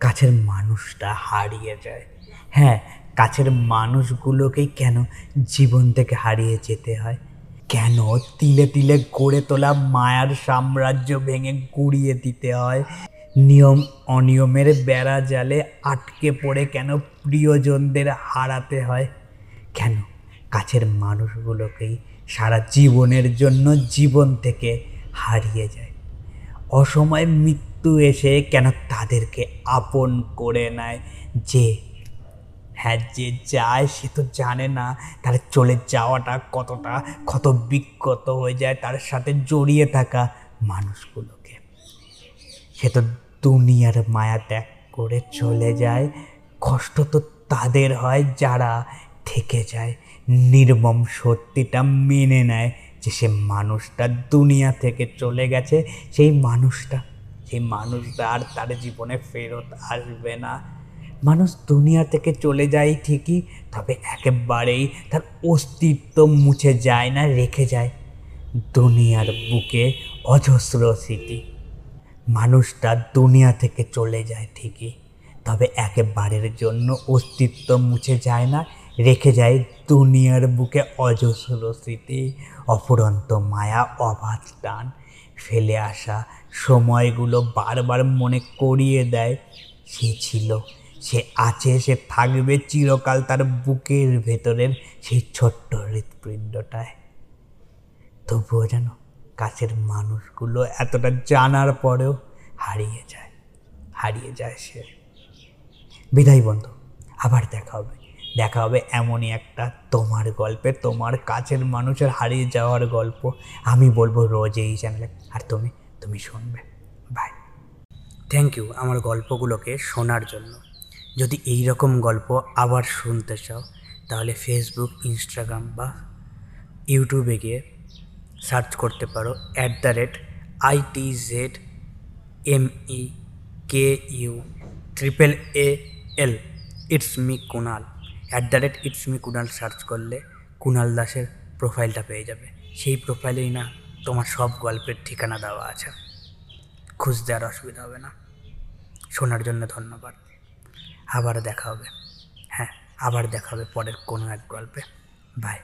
কাছের মানুষটা হারিয়ে যায়। হ্যাঁ কাছের মানুষগুলোকেই কেন জীবন থেকে হারিয়ে যেতে হয়? কেন তিলে তিলে গড়ে তোলা মায়ার সাম্রাজ্য ভেঙে গুড়িয়ে দিতে হয়? নিয়ম অনিয়মের বেড়া জালে আটকে পড়ে কেন প্রিয়জনদের হারাতে হয়? কেন কাছের মানুষগুলোকেই সারা জীবনের জন্য জীবন থেকে হারিয়ে যায়? অসময়ে মৃত্যু এসে কেন তাদেরকে আপন করে নেয়? যে হ্যাঁ যে যায়, সে তো জানে না তার চলে যাওয়াটা কতটা ক্ষত বিক্ষত হয়ে যায় তার সাথে জড়িয়ে থাকা মানুষগুলোকে। সে তো দুনিয়ার মায়া ত্যাগ করে চলে যায়। কষ্ট তো তাদের হয় যারা থেকে যায়। নির্মম সত্যিটা মেনে নেয় যে সে মানুষটা দুনিয়া থেকে চলে গেছে, সেই মানুষটা সেই মানুষটা আর তার জীবনে ফেরত আসবে না। মানুষ দুনিয়া থেকে চলে যায় ঠিকই, তবে একেবারেই তার অস্তিত্ব মুছে যায় না, রেখে যায় দুনিয়ার বুকে অজস্র স্মৃতি। মানুষটা দুনিয়া থেকে চলে যায় ঠিকই, তবে একেবারের জন্য অস্তিত্ব মুছে যায় না, রেখে যায় দুনিয়ার বুকে অজস্র স্মৃতি, অফুরন্ত মায়া, অবাধ টান। ফেলে আসা সময়গুলো বারবার মনে করিয়ে দেয়, সে ছিল, সে আছে, সে থাকবে চিরকাল তার বুকের ভেতরের সেই ছোট্ট হৃৎপিণ্ডটায়। তবুও যেন কাছের মানুষগুলো এতটা জানার পরেও হারিয়ে যায় হারিয়ে যায় সে। বিদায় বন্ধু, আবার দেখা হবে। দেখা হবে এমনই একটা তোমার গল্পে, তোমার কাছের মানুষের হারিয়ে যাওয়ার গল্প। আমি বলব রোজ এই চ্যানেলে আর তুমি তুমি শুনবে। বাই থ্যাংক ইউ আমার গল্পগুলোকে শোনার জন্য। যদি এই রকম গল্প আবার শুনতে চাও, তাহলে ফেসবুক ইনস্টাগ্রাম বা ইউটিউবে গিয়ে সার্চ করতে পারো। At the rate I T Z M E K U triple A L it's me Kunal at the rate it's me Kunal search করলে কুণাল দাসের প্রোফাইলটা পেয়ে যাবে। সেই প্রোফাইলেই না, তোমার সব গল্পের ঠিকানা দেওয়া আছে। খুঁজতে আর অসুবিধা হবে না। শোনার জন্য ধন্যবাদ। আবার দেখা হবে। হ্যাঁ আবার দেখা হবে পরের কোনো এক গল্পে। বাই